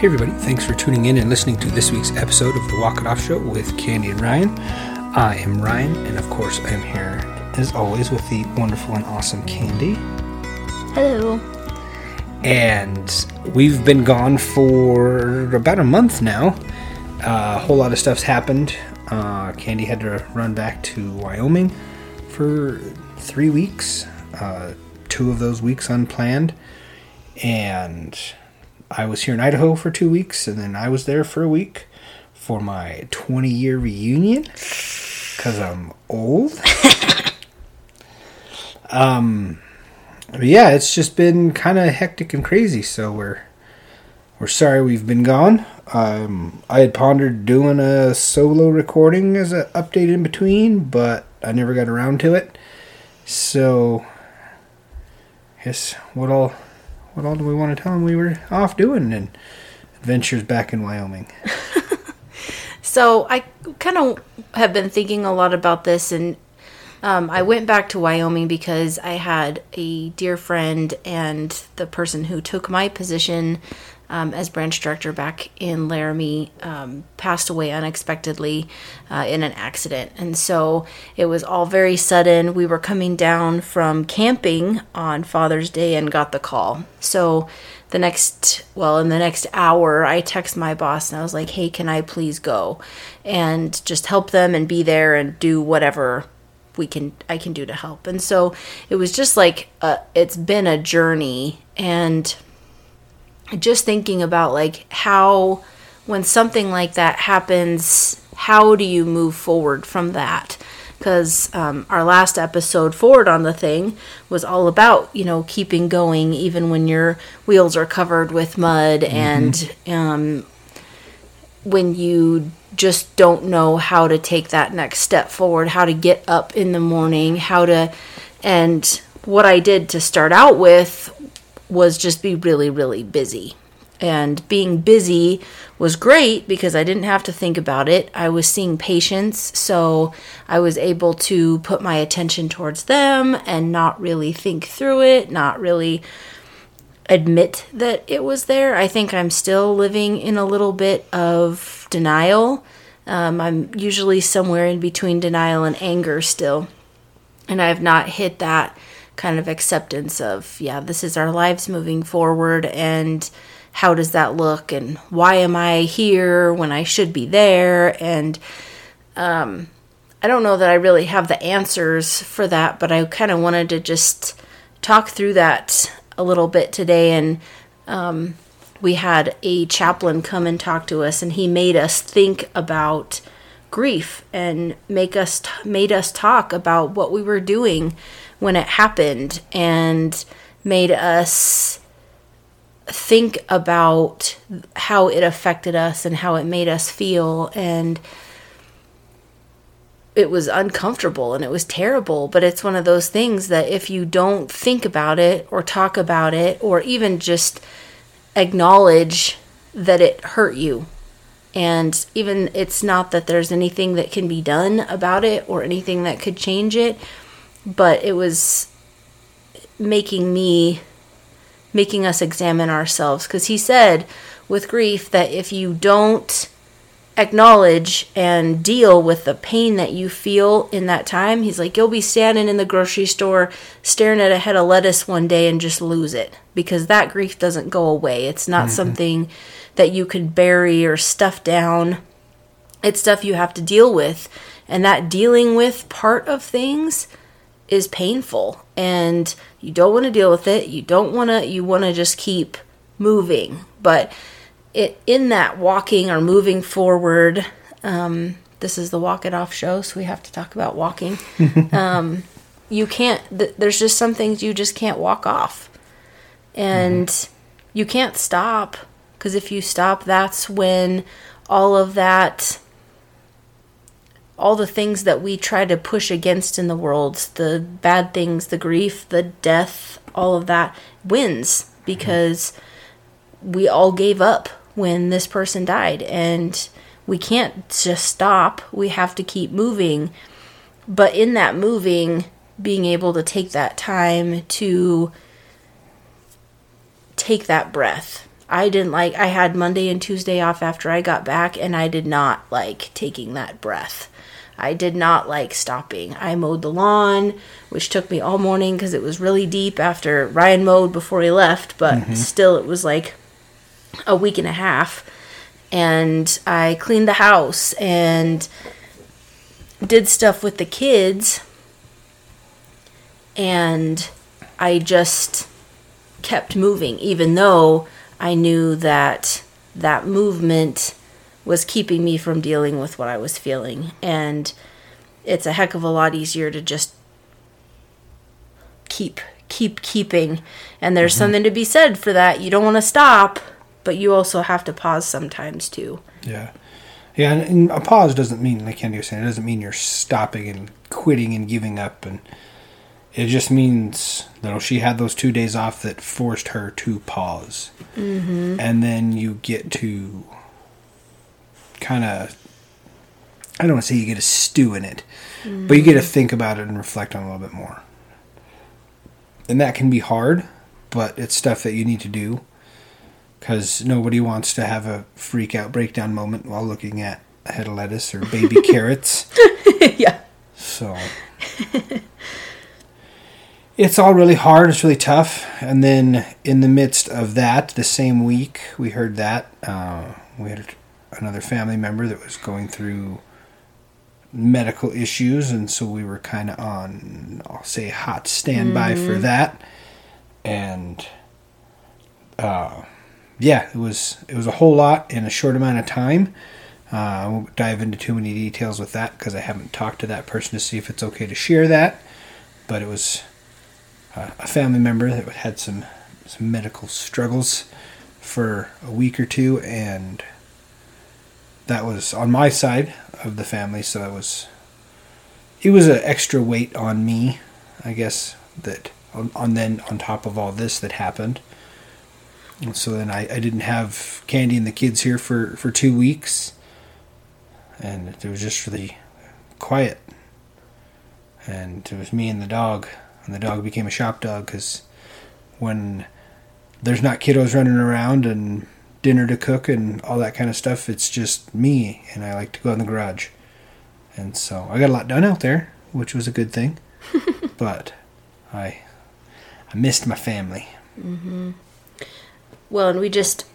Hey, everybody, thanks for tuning in and listening to this week's episode of the Walk It Off Show with Candy and Ryan. I am Ryan, and of course, I am here, as always, with the wonderful and awesome Candy. Hello. And we've been gone for about a month now. Uh, a whole lot of stuff's happened. Uh, Candy had to run back to Wyoming for three weeks, uh, two of those weeks unplanned. And I was here in Idaho for two weeks, and then I was there for a week for my 20 year reunion because I'm old. um, but yeah, it's just been kind of hectic and crazy. So we're we're sorry we've been gone. Um, I had pondered doing a solo recording as an update in between, but I never got around to it. So, I guess what all what all do we want to tell them we were off doing and adventures back in Wyoming? So I kind of have been thinking a lot about this, and um, I went back to Wyoming because I had a dear friend and the person who took my position um, as branch director back in Laramie um, passed away unexpectedly uh, in an accident. And so it was all very sudden. We were coming down from camping on Father's Day and got the call. So the next, well, in the next hour, I text my boss and I was like, hey, can I please go and just help them and be there and do whatever we can I can do to help. And so it was just like a, it's been a journey and just thinking about like how when something like that happens how do you move forward from that because um, our last episode forward on the thing was all about you know keeping going even when your wheels are covered with mud mm-hmm. and um, when you just don't know how to take that next step forward how to get up in the morning how to and what i did to start out with was just be really, really busy. And being busy was great because I didn't have to think about it. I was seeing patients, so I was able to put my attention towards them and not really think through it, not really admit that it was there. I think I'm still living in a little bit of denial. Um, I'm usually somewhere in between denial and anger still. And I have not hit that kind of acceptance of, yeah, this is our lives moving forward and how does that look and why am I here when I should be there? And um, I don't know that I really have the answers for that, but I kind of wanted to just talk through that a little bit today. And um, we had a chaplain come and talk to us, and he made us think about grief and make us t- made us talk about what we were doing when it happened and made us think about how it affected us and how it made us feel. And it was uncomfortable and it was terrible but it's one of those things that if you don't think about it or talk about it or even just acknowledge that it hurt you and even it's not that there's anything that can be done about it or anything that could change it but it was making me making us examine ourselves. Because he said with grief that if you don't acknowledge and deal with the pain that you feel in that time he's like you'll be standing in the grocery store staring at a head of lettuce one day and just lose it. Because that grief doesn't go away. It's not mm-hmm. something that you can bury or stuff down. It's stuff you have to deal with. And that dealing with part of things is painful and you don't want to deal with it. You don't want to, you want to just keep moving. But it, in that walking or moving forward, um, this is the walk it off show, so we have to talk about walking. um, you can't, th- there's just some things you just can't walk off. And mm-hmm. you can't stop because if you stop, that's when all of that all the things that we try to push against in the world the bad things, the grief, the death, all of that wins because we all gave up when this person died and we can't just stop. We have to keep moving. But in that moving, being able to take that time to take that breath. I didn't like I had Monday and Tuesday off after I got back and I did not like taking that breath. I did not like stopping. I mowed the lawn, which took me all morning because it was really deep after Ryan mowed before he left, but mm-hmm. still it was like a week and a half. And I cleaned the house and did stuff with the kids. And I just kept moving, even though I knew that that movement was keeping me from dealing with what I was feeling. And it's a heck of a lot easier to just keep, keep, keeping. And there's something to be said for that. You don't want to stop, but you also have to pause sometimes too. Yeah. Yeah, and, and a pause doesn't mean, like Candy was saying, it doesn't mean you're stopping and quitting and giving up. And it just means that she had those two days off that forced her to pause. Mm-hmm. And then you get to kind of, I don't want to say you get to stew in it, but you get to think about it and reflect on it a little bit more. And that can be hard, but it's stuff that you need to do because nobody wants to have a freak out breakdown moment while looking at a head of lettuce or baby carrots. yeah. So it's all really hard. It's really tough. And then in the midst of that, the same week we heard that uh, we had another family member that was going through medical issues, and so we were kind of on, I'll say, hot standby for that. And uh, yeah, it was it was a whole lot in a short amount of time. Uh, I won't dive into too many details with that because I haven't talked to that person to see if it's okay to share that. But it was uh, a family member that had some some medical struggles for a week or two, and that was on my side of the family. So it was it was an extra weight on me, I guess that on, on then on top of all this that happened. And so then I, I didn't have Candy and the kids here for, for two weeks. And it was just really quiet. And it was me and the dog. And the dog became a shop dog because when there's not kiddos running around and dinner to cook and all that kind of stuff, it's just me. And I like to go in the garage. And so I got a lot done out there, which was a good thing. but I I missed my family. Mm-hmm. Well, and we just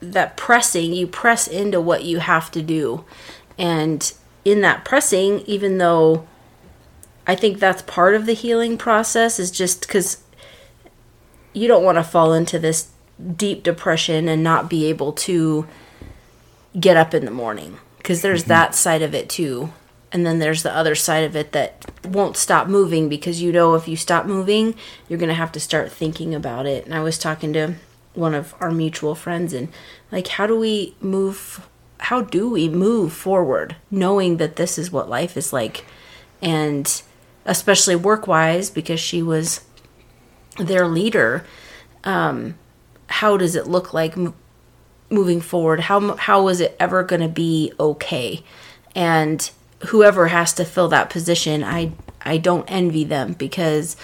that pressing, you press into what you have to do. And in that pressing, even though I think that's part of the healing process is just cuz you don't want to fall into this deep depression and not be able to get up in the morning because there's that side of it too. And then there's the other side of it that won't stop moving because you know if you stop moving, you're going to have to start thinking about it. And I was talking to one of our mutual friends and like how do we move how do we move forward knowing that this is what life is like and especially work-wise because she was their leader um how does it look like m- moving forward? How how is it ever going to be okay? And whoever has to fill that position i i don't envy them because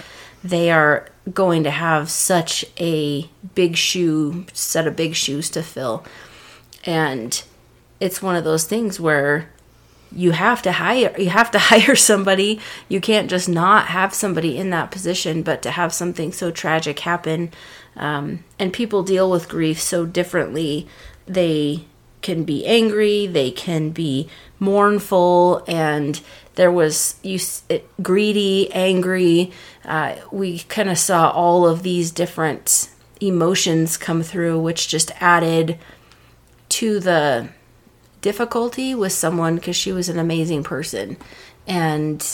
they are going to have such a big shoe set of big shoes to fill. And it's one of those things where you have to hire you have to hire somebody. You can't just not have somebody in that position but to have something so tragic happen um, and people deal with grief so differently. They can be angry they can be mournful and there was you it, greedy angry. Uh, we kind of saw all of these different emotions come through which just added to the difficulty with someone because she was an amazing person. And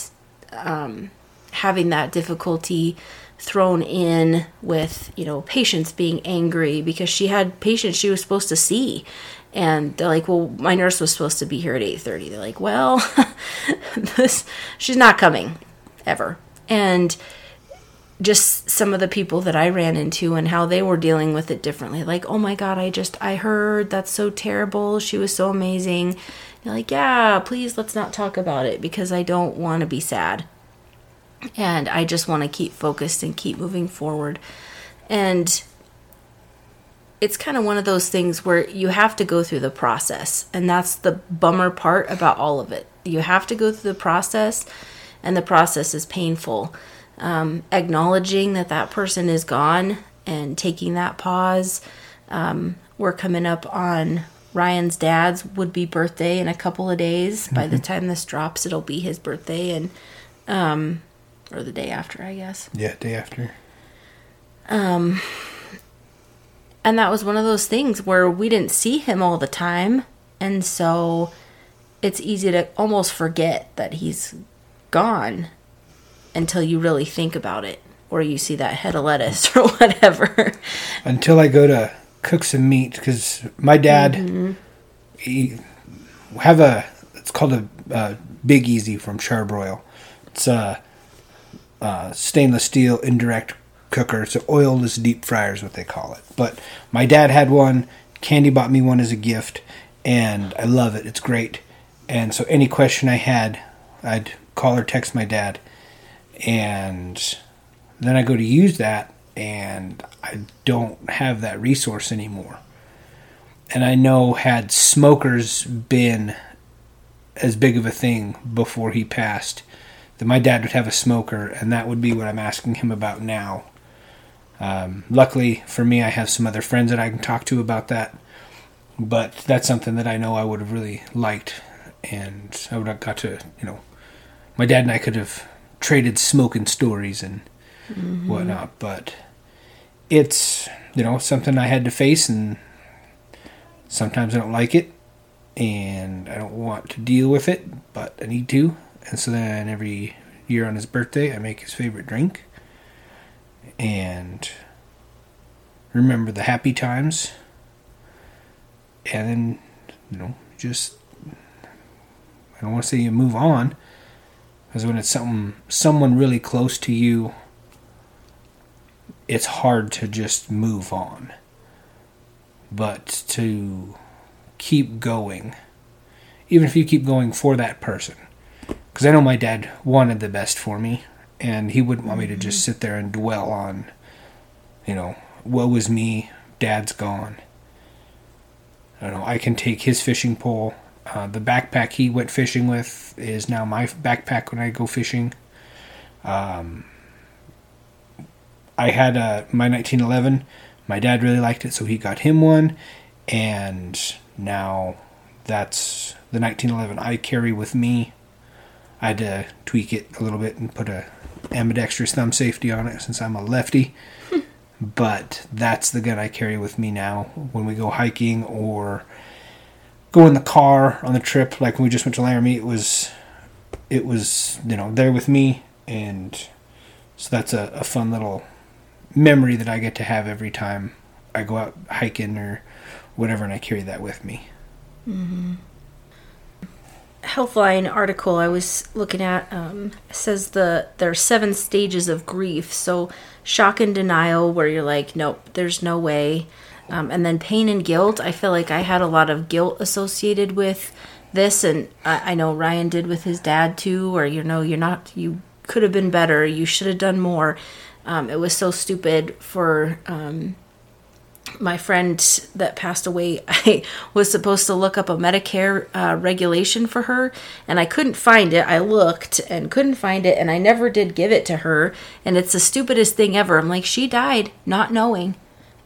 um, having that difficulty thrown in with you know patients being angry because she had patients she was supposed to see. And they're like well my nurse was supposed to be here at 8.30 they're like well this she's not coming ever. And just some of the people that I ran into and how they were dealing with it differently. Like, oh my God, I just, I heard that's so terrible. She was so amazing. You're like, yeah, please let's not talk about it because I don't want to be sad. And I just want to keep focused and keep moving forward. And it's kind of one of those things where you have to go through the process. And that's the bummer part about all of it. You have to go through the process, and the process is painful. Um, acknowledging that that person is gone and taking that pause. Um, we're coming up on Ryan's dad's would be birthday in a couple of days. Mm-hmm. By the time this drops, it'll be his birthday, and um, or the day after, I guess. Yeah, day after. Um, and that was one of those things where we didn't see him all the time, and so it's easy to almost forget that he's gone until you really think about it, or you see that head of lettuce or whatever. Until I go to cook some meat because my dad mm-hmm. he have a it's called a, a Big Easy from Charbroil. It's a, a, stainless steel indirect cooker. It's an oilless deep fryer is what they call it. But my dad had one. Candy bought me one as a gift, and I love it. It's great. And so any question I had, I'd call or text my dad, and then I go to use that, and I don't have that resource anymore. And I know had smokers been as big of a thing before he passed, that my dad would have a smoker, and that would be what I'm asking him about now. Um, luckily for me, I have some other friends that I can talk to about that, but that's something that I know I would have really liked, and I would have got to, you know, my dad and I could have traded smoking stories and mm-hmm. whatnot, but it's you know something I had to face, and sometimes I don't like it, and I don't want to deal with it, but I need to. And so then every year on his birthday, I make his favorite drink, and remember the happy times, and then you know just I don't want to say you move on, because when it's something someone really close to you it's hard to just move on. But to keep going, even if you keep going for that person. Because I know my dad wanted the best for me, and he wouldn't want me to just mm-hmm. sit there and dwell on, you know, what was me, dad's gone. I don't know, I can take his fishing pole. Uh, the backpack he went fishing with is now my backpack when I go fishing. Um, I had a, my 1911. My dad really liked it, so he got him one, and now that's the 1911 I carry with me. I had to tweak it a little bit and put a ambidextrous thumb safety on it since I'm a lefty. but that's the gun I carry with me now when we go hiking or go in the car on the trip. Like when we just went to Laramie, it was it was you know there with me, and so that's a, a fun little memory that I get to have every time I go out hiking or whatever, and I carry that with me. Mm-hmm. Healthline article I was looking at um, says the there are seven stages of grief. So shock and denial, where you're like, nope, there's no way, um, and then pain and guilt. I feel like I had a lot of guilt associated with this, and I, I know Ryan did with his dad too. Or you know, you're not, you could have been better, you should have done more. Um, it was so stupid for um, my friend that passed away. I was supposed to look up a Medicare uh, regulation for her, and I couldn't find it. I looked and couldn't find it, and I never did give it to her. And it's the stupidest thing ever. I'm like, she died not knowing.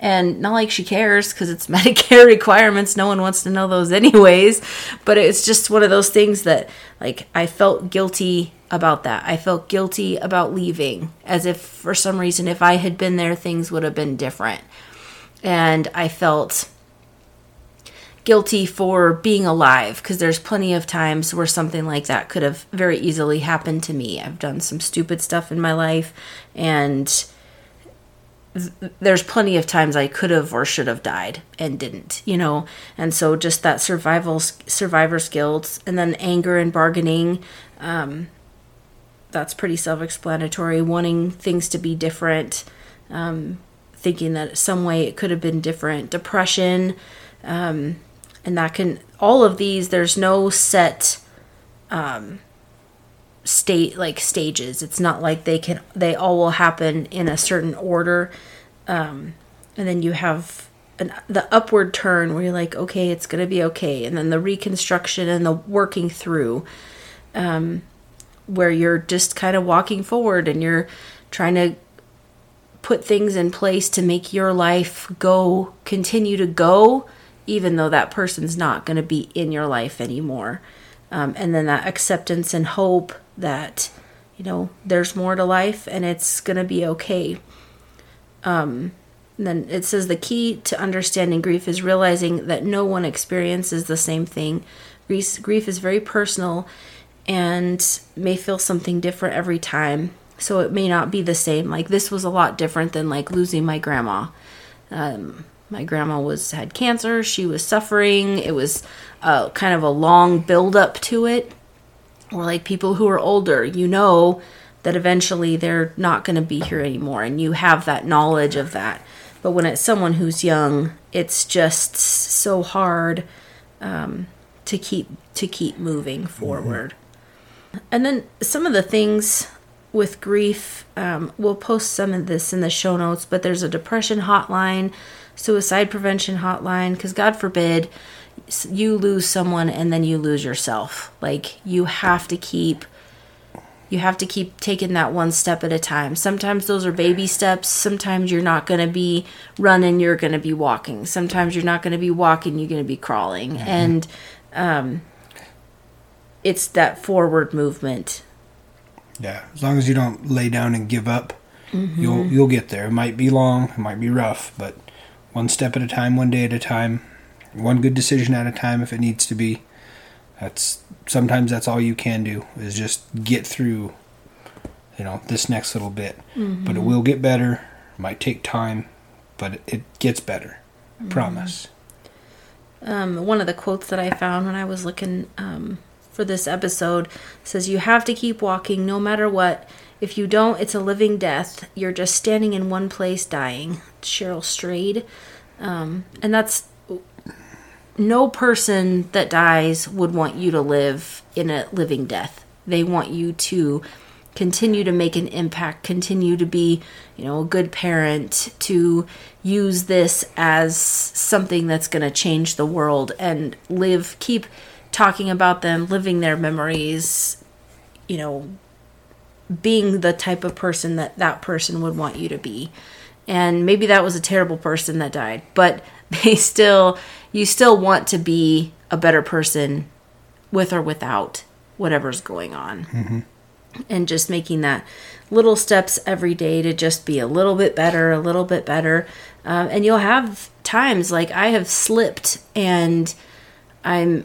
And not like she cares because it's Medicare requirements. No one wants to know those, anyways. But it's just one of those things that, like, I felt guilty about that. I felt guilty about leaving, as if for some reason, if I had been there, things would have been different. And I felt guilty for being alive because there's plenty of times where something like that could have very easily happened to me. I've done some stupid stuff in my life, and there's plenty of times I could have or should have died and didn't, you know. And so just that survival survivor's guilt and then anger and bargaining um, that's pretty self-explanatory. Wanting things to be different, um, thinking that some way it could have been different. Depression, um, and that can all of these. There's no set um, state like stages. It's not like they can they all will happen in a certain order. Um, and then you have an, the upward turn where you're like, okay, it's gonna be okay, and then the reconstruction and the working through, um, where you're just kind of walking forward and you're trying to put things in place to make your life go continue to go even though that person's not going to be in your life anymore um, and then that acceptance and hope that you know there's more to life and it's to be okay. Um, then it says the key to understanding grief is realizing that no one experiences the same thing. Grief, grief is very personal and may feel something different every time. So it may not be the same. Like this was a lot different than like losing my grandma. Um, my grandma was had cancer. She was suffering. It was uh, kind of a long build up to it. Or like people who are older you know that eventually they're not going to be here anymore and you have that knowledge of that. But when it's someone who's young it's just so hard um, to keep to keep moving forward. Mm-hmm. and then some of the things with grief um, we'll post some of this in the show notes but there's a depression hotline suicide prevention hotline because god forbid you lose someone and then you lose yourself. Like you have to keep you have to keep taking that one step at a time. Sometimes those are baby steps. Sometimes you're not going to be running you're going to be walking. Sometimes you're not going to be walking you're going to be crawling. Mm-hmm. and um, it's that forward movement. Yeah as long as you don't lay down and give up mm-hmm. you'll you'll get there. It might be long it might be rough but one step at a time one day at a time one good decision at a time if it needs to be. That's sometimes that's all you can do is just get through you know this next little bit. Mm-hmm. But it will get better. It might take time, but it gets better. I mm-hmm. promise. Um, one of the quotes that I found when I was looking um, for this episode says, "You have to keep walking no matter what. If you don't, it's a living death. You're just standing in one place, dying." Cheryl Strayed, um, and that's no person that dies would want you to live in a living death. They want you to continue to make an impact, continue to be, you know, a good parent, to use this as something that's going to change the world and live, keep talking about them, living their memories, you know, being the type of person that that person would want you to be. And maybe that was a terrible person that died, but they still you still want to be a better person with or without whatever's going on. Mm-hmm. And just making that little steps every day to just be a little bit better, a little bit better. Um, and you'll have times like I have slipped and I'm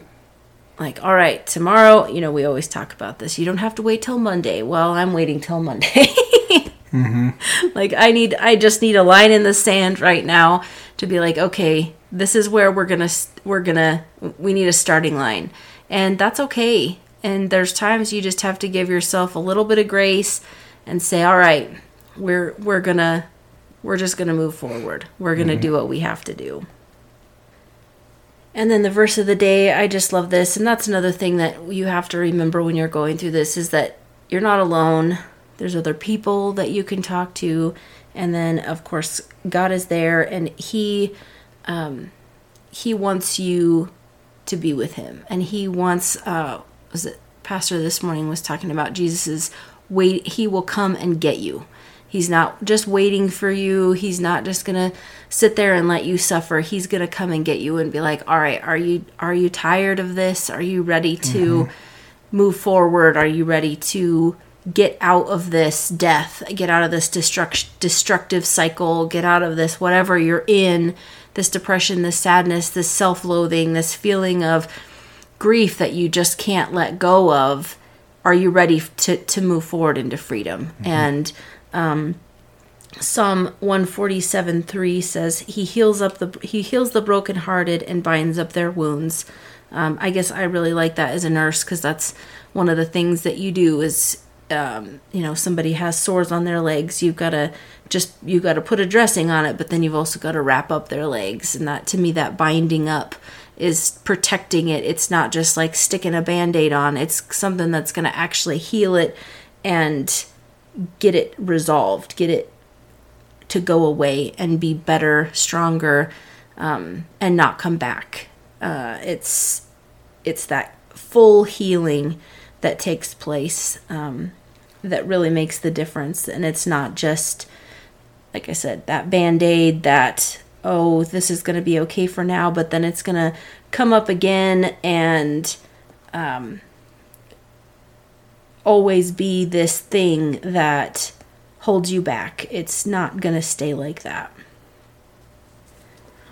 like, all right, tomorrow, you know, we always talk about this. You don't have to wait till Monday. Well, I'm waiting till Monday. mm-hmm. Like, I need, I just need a line in the sand right now to be like, okay, this is where we're gonna we're gonna we need a starting line and that's okay and there's times you just have to give yourself a little bit of grace and say all right we're we're gonna we're just gonna move forward we're gonna mm-hmm. do what we have to do and then the verse of the day i just love this and that's another thing that you have to remember when you're going through this is that you're not alone there's other people that you can talk to and then of course god is there and he um, he wants you to be with him, and he wants. Uh, was it Pastor this morning was talking about Jesus's wait? He will come and get you. He's not just waiting for you. He's not just gonna sit there and let you suffer. He's gonna come and get you and be like, "All right, are you are you tired of this? Are you ready to mm-hmm. move forward? Are you ready to get out of this death? Get out of this destruct destructive cycle? Get out of this whatever you're in." this depression, this sadness, this self loathing, this feeling of grief that you just can't let go of, are you ready to, to move forward into freedom? Mm-hmm. And um, Psalm 147 3 says, He heals up the He heals the brokenhearted and binds up their wounds. Um, I guess I really like that as a nurse because that's one of the things that you do is um, you know somebody has sores on their legs you've got to just you've got to put a dressing on it but then you've also got to wrap up their legs and that to me that binding up is protecting it it's not just like sticking a band-aid on it's something that's going to actually heal it and get it resolved get it to go away and be better stronger um, and not come back. Uh, it's it's that full healing that takes place um, that really makes the difference, and it's not just like I said that band aid that oh this is going to be okay for now, but then it's going to come up again and um, always be this thing that holds you back. It's not going to stay like that.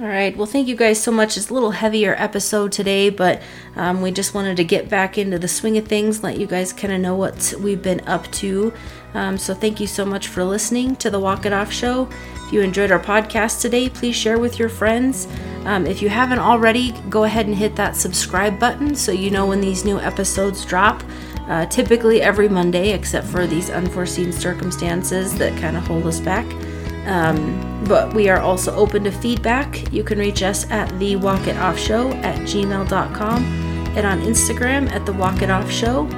All right. Well, thank you guys so much. It's a little heavier episode today, but um, we just wanted to get back into the swing of things, let you guys kind of know what we've been up to. Um, so, thank you so much for listening to the Walk It Off Show. If you enjoyed our podcast today, please share with your friends. Um, if you haven't already, go ahead and hit that subscribe button so you know when these new episodes drop. Uh, typically every Monday, except for these unforeseen circumstances that kind of hold us back. Um, but we are also open to feedback. You can reach us at the Walk It Off Show at gmail.com and on Instagram at the Walk It Off Show.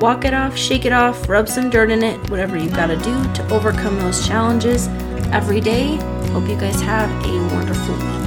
Walk it off, shake it off, rub some dirt in it, whatever you've got to do to overcome those challenges every day. Hope you guys have a wonderful week.